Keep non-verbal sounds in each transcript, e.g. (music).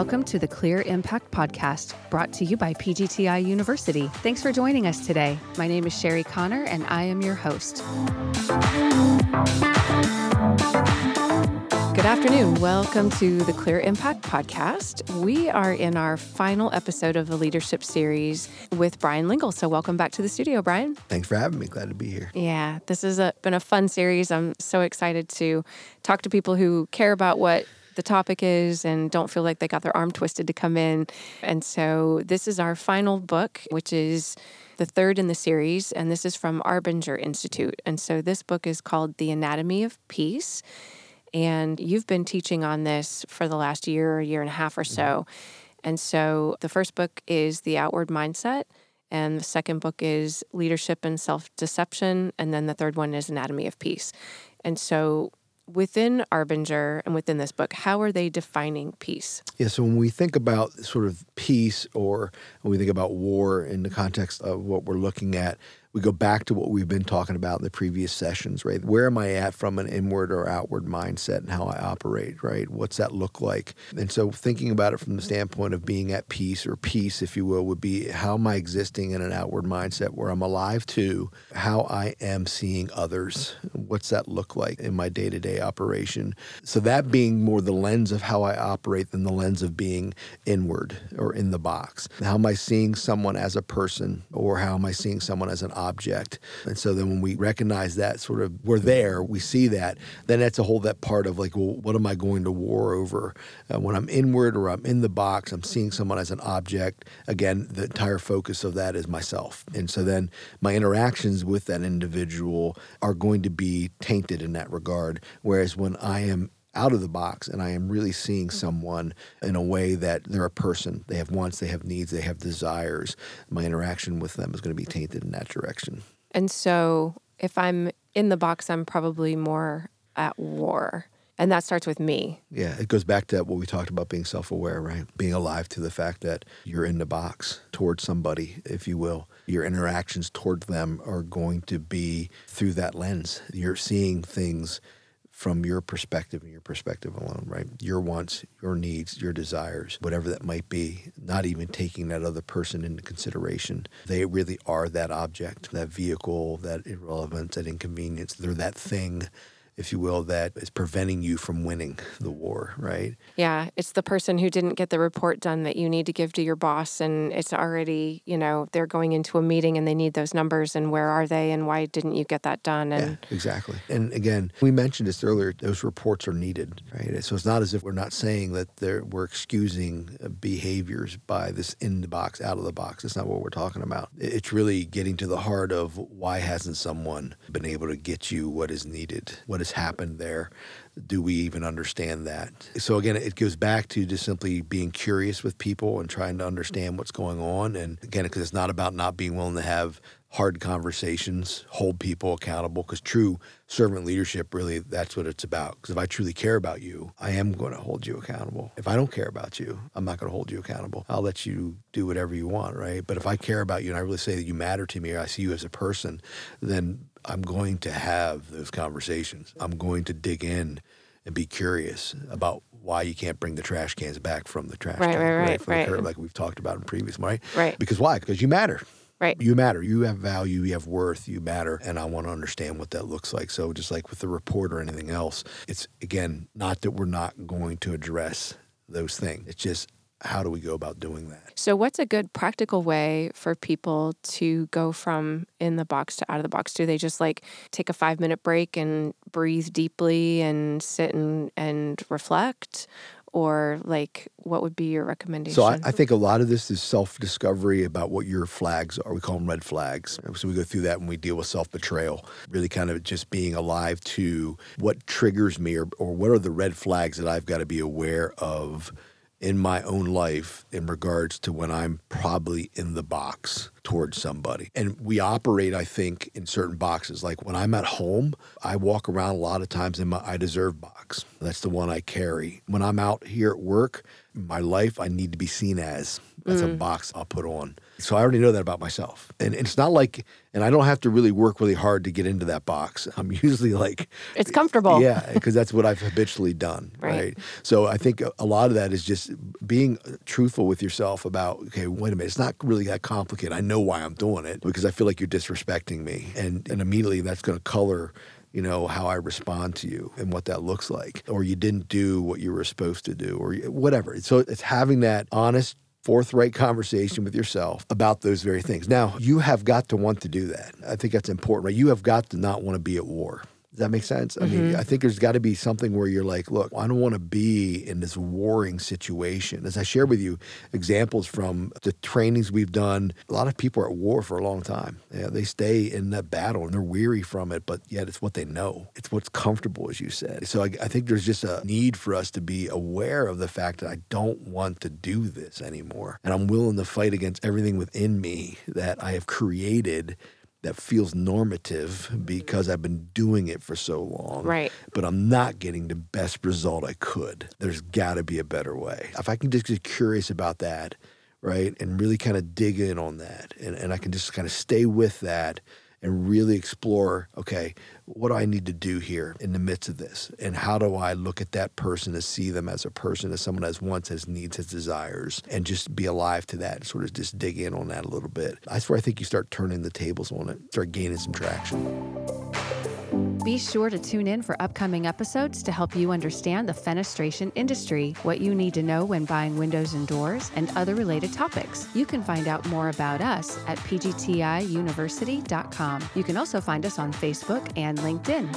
welcome to the Clear Impact Podcast, brought to you by PGTI University. Thanks for joining us today. My name is Sherry Connor, and I am your host. Good afternoon. Welcome to the Clear Impact Podcast. We are in our final episode of the leadership series with Brian Lingle. So, welcome back to the studio, Brian. Thanks for having me. Glad to be here. Yeah, this has a, been a fun series. I'm so excited to talk to people who care about what the topic is and don't feel like they got their arm twisted to come in. And so, this is our final book, which is the third in the series, and this is from Arbinger Institute. And so, this book is called The Anatomy of Peace. And you've been teaching on this for the last year, or year and a half or mm-hmm. so. And so the first book is The Outward Mindset, and the second book is Leadership and Self Deception, and then the third one is Anatomy of Peace. And so within Arbinger and within this book, how are they defining peace? Yeah, so when we think about sort of peace or when we think about war in the context of what we're looking at, we go back to what we've been talking about in the previous sessions, right? Where am I at from an inward or outward mindset and how I operate, right? What's that look like? And so thinking about it from the standpoint of being at peace or peace, if you will, would be how am I existing in an outward mindset where I'm alive to how I am seeing others? What's that look like in my day to day operation? So that being more the lens of how I operate than the lens of being inward or in the box. How am I seeing someone as a person or how am I seeing someone as an object. And so then when we recognize that sort of we're there, we see that, then that's a whole that part of like, well, what am I going to war over? Uh, when I'm inward or I'm in the box, I'm seeing someone as an object. Again, the entire focus of that is myself. And so then my interactions with that individual are going to be tainted in that regard. Whereas when I am out of the box and I am really seeing mm-hmm. someone in a way that they're a person. They have wants, they have needs, they have desires. My interaction with them is going to be tainted in that direction. And so if I'm in the box, I'm probably more at war. And that starts with me. Yeah, it goes back to what we talked about being self aware, right? Being alive to the fact that you're in the box towards somebody, if you will. Your interactions towards them are going to be through that lens. You're seeing things from your perspective and your perspective alone, right? Your wants, your needs, your desires, whatever that might be, not even taking that other person into consideration. They really are that object, that vehicle, that irrelevance, that inconvenience. They're that thing if you will, that is preventing you from winning the war, right? Yeah, it's the person who didn't get the report done that you need to give to your boss, and it's already, you know, they're going into a meeting and they need those numbers, and where are they, and why didn't you get that done? And yeah, exactly. And again, we mentioned this earlier; those reports are needed, right? So it's not as if we're not saying that we're excusing uh, behaviors by this in the box, out of the box. That's not what we're talking about. It's really getting to the heart of why hasn't someone been able to get you what is needed, what is has happened there. Do we even understand that? So again, it goes back to just simply being curious with people and trying to understand what's going on. And again, because it's not about not being willing to have hard conversations, hold people accountable, because true servant leadership really that's what it's about. Because if I truly care about you, I am going to hold you accountable. If I don't care about you, I'm not going to hold you accountable. I'll let you do whatever you want, right? But if I care about you and I really say that you matter to me or I see you as a person, then I'm going to have those conversations. I'm going to dig in and be curious about why you can't bring the trash cans back from the trash right, can, right, right, right, curb, like we've talked about in previous, right? Right. Because why? Because you matter. Right. You matter. You have value. You have worth. You matter. And I want to understand what that looks like. So, just like with the report or anything else, it's again, not that we're not going to address those things. It's just how do we go about doing that? So, what's a good practical way for people to go from in the box to out of the box? Do they just like take a five minute break and breathe deeply and sit and, and reflect? Or, like, what would be your recommendation? So, I, I think a lot of this is self discovery about what your flags are. We call them red flags. So, we go through that when we deal with self betrayal, really kind of just being alive to what triggers me or, or what are the red flags that I've got to be aware of in my own life in regards to when I'm probably in the box towards somebody. And we operate, I think, in certain boxes. Like when I'm at home, I walk around a lot of times in my I deserve box. That's the one I carry. When I'm out here at work, my life, I need to be seen as. That's mm. a box I'll put on. So I already know that about myself. And, and, it's not like, and I don't have to really work really hard to get into that box. (laughs) I'm usually like, it's comfortable. Yeah, because that's what I've habitually done. Right. right. So I think a, a lot of that is just being truthful with yourself about, okay, wait a minute, it's not really that complicated. I know why I'm doing it because I feel like you're disrespecting me. And, and immediately that's going to color you know, how I respond to you and what that looks like, or you didn't do what you were supposed to do, or whatever. So it's having that honest, forthright conversation with yourself about those very things. Now, you have got to want to do that. I think that's important, right? You have got to not want to be at war. Does that make sense? I mm-hmm. mean, I think there's got to be something where you're like, look, I don't want to be in this warring situation. As I share with you examples from the trainings we've done, a lot of people are at war for a long time. Yeah, they stay in that battle and they're weary from it, but yet it's what they know. It's what's comfortable, as you said. So I, I think there's just a need for us to be aware of the fact that I don't want to do this anymore. And I'm willing to fight against everything within me that I have created that feels normative because I've been doing it for so long. Right. But I'm not getting the best result I could. There's got to be a better way. If I can just get curious about that, right, and really kind of dig in on that, and, and I can just kind of stay with that and really explore okay, what do I need to do here in the midst of this? And how do I look at that person to see them as a person, as someone as wants, has needs, has desires, and just be alive to that sort of just dig in on that a little bit? That's where I think you start turning the tables on it, start gaining some traction. Be sure to tune in for upcoming episodes to help you understand the fenestration industry, what you need to know when buying windows and doors, and other related topics. You can find out more about us at pgtiuniversity.com. You can also find us on Facebook and LinkedIn.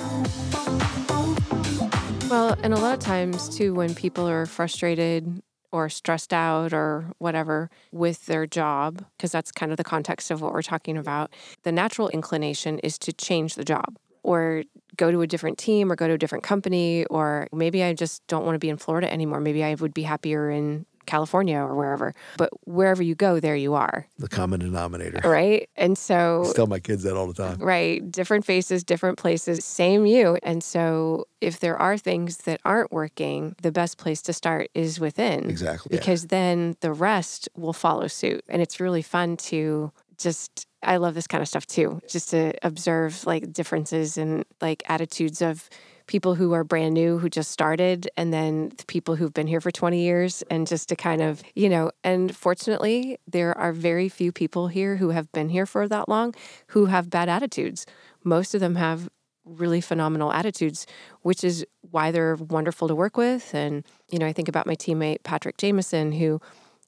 Well, and a lot of times too, when people are frustrated or stressed out or whatever with their job, because that's kind of the context of what we're talking about, the natural inclination is to change the job or go to a different team or go to a different company or maybe I just don't want to be in Florida anymore. Maybe I would be happier in California or wherever. But wherever you go, there you are. The common denominator. Right. And so (laughs) I tell my kids that all the time. Right. Different faces, different places, same you. And so if there are things that aren't working, the best place to start is within. Exactly. Because yeah. then the rest will follow suit. And it's really fun to just I love this kind of stuff too. Just to observe like differences and like attitudes of people who are brand new who just started and then the people who've been here for 20 years and just to kind of, you know, and fortunately there are very few people here who have been here for that long who have bad attitudes. Most of them have really phenomenal attitudes, which is why they're wonderful to work with and you know, I think about my teammate Patrick Jameson who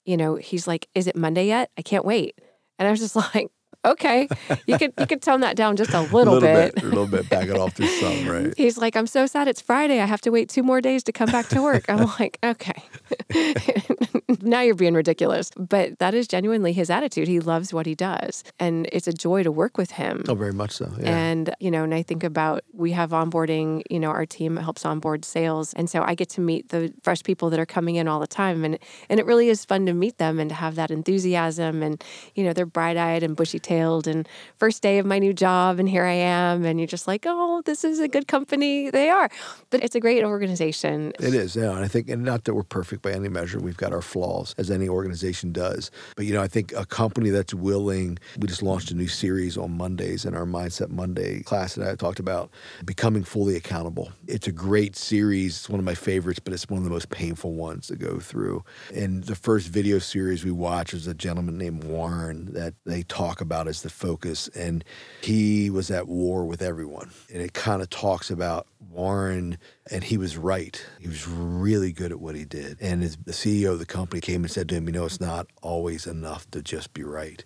you know, he's like, "Is it Monday yet? I can't wait." And I was just (laughs) like, okay, you could you could tone that down just a little, little bit. bit. A little bit, back it off through some, (laughs) right? He's like, I'm so sad it's Friday. I have to wait two more days to come back to work. I'm (laughs) like, okay, (laughs) now you're being ridiculous. But that is genuinely his attitude. He loves what he does, and it's a joy to work with him. Oh, very much so. Yeah. And you know, and I think about we have onboarding. You know, our team helps onboard sales, and so I get to meet the fresh people that are coming in all the time, and and it really is fun to meet them and to have that enthusiasm, and you know, they're bright eyed and bushy tailed and first day of my new job and here I am and you're just like, "Oh, this is a good company." They are. But it's a great organization. It is. Yeah, and I think and not that we're perfect by any measure. We've got our flaws as any organization does. But you know, I think a company that's willing, we just launched a new series on Mondays in our Mindset Monday class that I talked about becoming fully accountable. It's a great series. It's one of my favorites, but it's one of the most painful ones to go through. And the first video series we watched is a gentleman named Warren that they talk about about as the focus. And he was at war with everyone. And it kind of talks about Warren, and he was right. He was really good at what he did. And his, the CEO of the company came and said to him, You know, it's not always enough to just be right.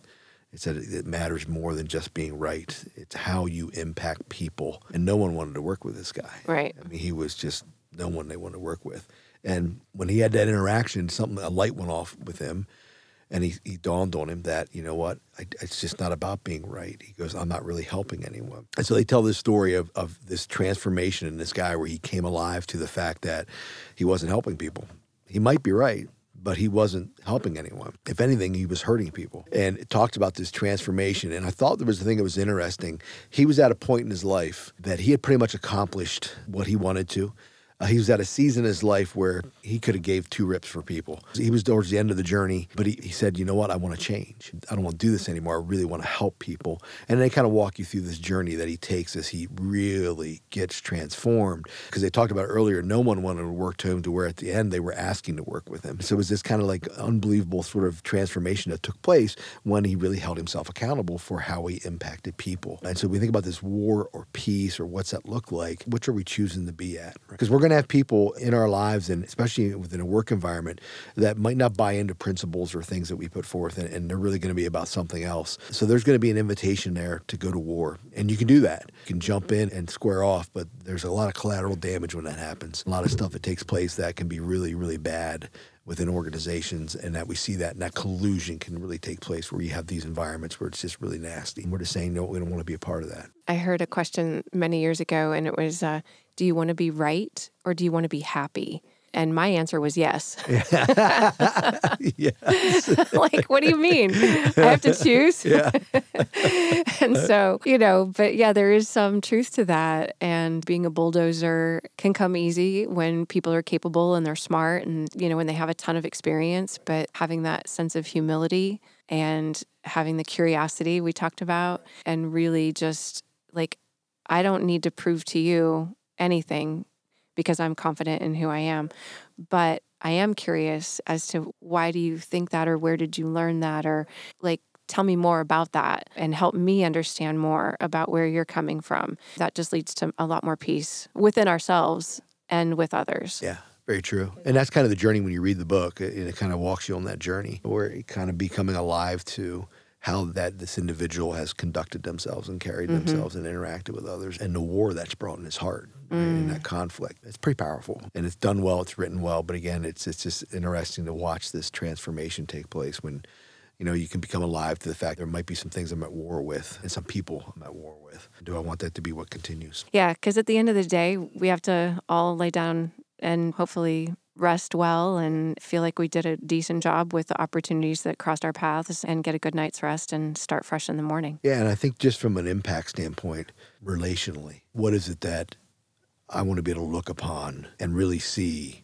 It said it matters more than just being right. It's how you impact people. And no one wanted to work with this guy. Right. I mean, he was just no one they wanted to work with. And when he had that interaction, something a light went off with him and he, he dawned on him that you know what I, it's just not about being right he goes i'm not really helping anyone and so they tell this story of, of this transformation in this guy where he came alive to the fact that he wasn't helping people he might be right but he wasn't helping anyone. If anything, he was hurting people. And it talked about this transformation. And I thought there was a thing that was interesting. He was at a point in his life that he had pretty much accomplished what he wanted to. Uh, he was at a season in his life where he could have gave two rips for people. He was towards the end of the journey, but he, he said, you know what, I want to change. I don't want to do this anymore. I really want to help people. And they kind of walk you through this journey that he takes as he really gets transformed. Because they talked about earlier, no one wanted to work to him to where at the end they were asking to work with him. So it was this kind of like unbelievable sort of transformation that took place when he really held himself accountable for how he impacted people. And so we think about this war or peace or what's that look like, which are we choosing to be at? Because we're going to have people in our lives, and especially within a work environment, that might not buy into principles or things that we put forth, and, and they're really going to be about something else. So there's going to be an invitation there to go to war, and you can do that. You can jump in and square off, but there's a lot of collateral damage when that happens. A lot of stuff that takes place that can be really, really bad within organizations and that we see that and that collusion can really take place where you have these environments where it's just really nasty. And we're just saying, no, we don't want to be a part of that. I heard a question many years ago, and it was, uh, "Do you want to be right or do you want to be happy?" And my answer was yes. (laughs) (laughs) yes. like, what do you mean? I have to choose. Yeah. (laughs) and so, you know, but yeah, there is some truth to that. And being a bulldozer can come easy when people are capable and they're smart and, you know, when they have a ton of experience. But having that sense of humility and having the curiosity we talked about, and really just like, I don't need to prove to you anything because I'm confident in who I am. But I am curious as to why do you think that or where did you learn that or like tell me more about that and help me understand more about where you're coming from. That just leads to a lot more peace within ourselves and with others. Yeah. Very true. And that's kind of the journey when you read the book. It, it kind of walks you on that journey where it kind of becoming alive to how that this individual has conducted themselves and carried Mm-hmm. themselves and interacted with others and the war that's brought in his heart right, Mm. and that conflict it's pretty powerful and it's done well it's written well but again it's it's just interesting to watch this transformation take place when you know you can become alive to the fact there might be some things i'm at war with and some people i'm at war with do i want that to be what continues Yeah, because at the end of the day, we have to all lay down and hopefully rest well and feel like we did a decent job with the opportunities that crossed our paths and get a good night's rest and start fresh in the morning. Yeah, and I think just from an impact standpoint, relationally, what is it that I want to be able to look upon and really see,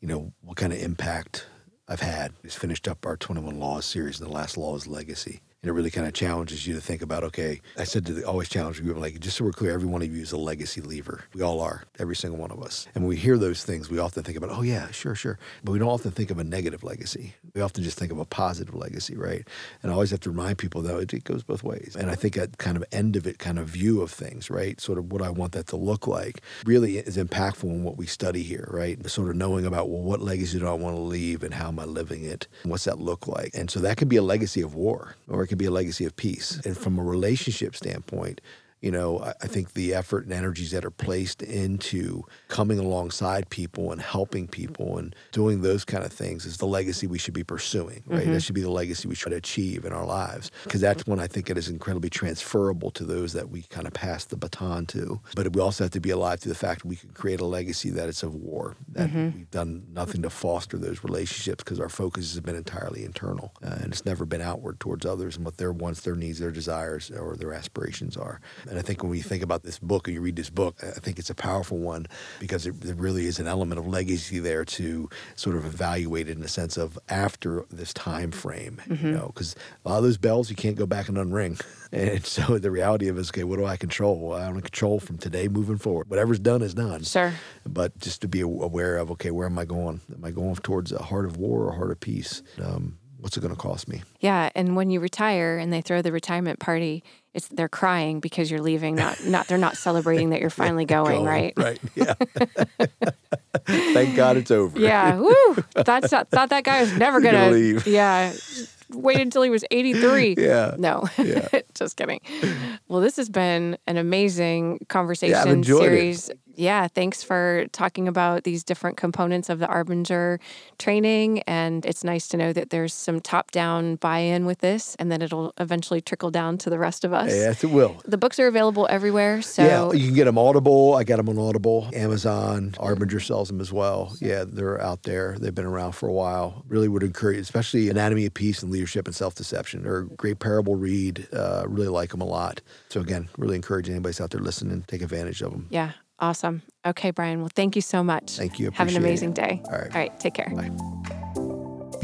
you know, what kind of impact I've had? Just finished up our 21 Laws series, and the last law is legacy. And it really kind of challenges you to think about, okay, I said to the, always challenge people, like, just so we're clear, every one of you is a legacy lever. We all are, every single one of us. And when we hear those things, we often think about, oh, yeah, sure, sure. But we don't often think of a negative legacy. We often just think of a positive legacy, right? And I always have to remind people that it, goes both ways. And I think that kind of end of it kind of view of things, right? Sort of what I want that to look like really is impactful in what we study here, right? Sort of knowing about, well, what legacy do I want to leave and how am I living it? What's that look like? And so that can be a legacy of war or it be a legacy of peace. And from a relationship standpoint, you know, I, I think the effort and energies that are placed into coming alongside people and helping people and doing those kind of things is the legacy we should be pursuing, right? That should be the legacy we should achieve in our lives. Because that's when I think it is incredibly transferable to those that we kind of pass the baton to. But we also have to be alive to the fact that we can create a legacy that it's of war, that we've done nothing to foster those relationships because our focus has been entirely internal uh, and it's never been outward towards others and what their wants, their needs, their desires, or their aspirations are. And I think when we think about this book and you read this book, I think it's a powerful one because it, there really is an element of legacy there to sort of evaluate it in the sense of after this time frame, you know, because a lot of those bells you can't go back and unring. (laughs) And so the reality of it is, okay, what do I control? Well, I don't control from today moving forward. Whatever's done is done. Sure. But just to be aware of, okay, where am I going? Am I going towards a heart of war or a heart of peace? Um, what's it going to cost me? Yeah, and when you retire and they throw the retirement party, it's they're crying because you're leaving. Not (laughs) not they're not celebrating that you're finally going, right? Right. Yeah. (laughs) Thank God it's over. Yeah. Woo. That's thought that guy was (laughs) never Gonna gonna. leave. Yeah. Wait until he was 83. Yeah. No. Yeah. Just kidding. Well, this has been an amazing conversation Yeah, series. it. Yeah, thanks for talking about these different components of the Arbinger training. And it's nice to know that there's some top down buy in with this and then it'll eventually trickle down to the rest of us. Yes, it will. The books are available everywhere. So, yeah, you can get them Audible. I got them on Audible. Amazon, Arbinger sells them as well. Yeah, they're out there. They've been around for a while. Really would encourage, especially Anatomy of Peace and Leadership and Self Deception. They're a great parable read. Uh, really like them a lot. So, again, really encourage anybody's out there listening, take advantage of them. yeah, awesome. Okay, Brian. Well, thank you so much. Thank you. Have an Appreciate it. amazing day. All right. All right. Take care. Bye.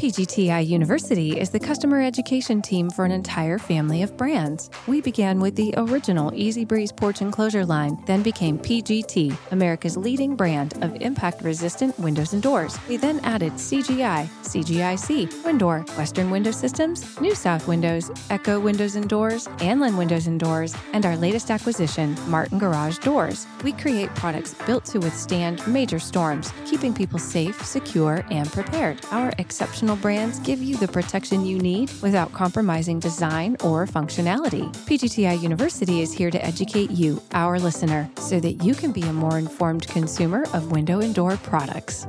PGTI University is the customer education team for an entire family of brands. We began with the original Eze-Breeze porch enclosure line, then became PGT, America's leading brand of impact resistant windows and doors. We then added CGI, CGIC, WinDoor, Western Window Systems, New South Windows, Echo Windows and Doors, Anlin Windows and Doors, and our latest acquisition, Martin Garage Doors. We create products built to withstand major storms, keeping people safe, secure, and prepared. Our exceptional brands give you the protection you need without compromising design or functionality. PGTI University is here to educate you, our listener, so that you can be a more informed consumer of window and door products.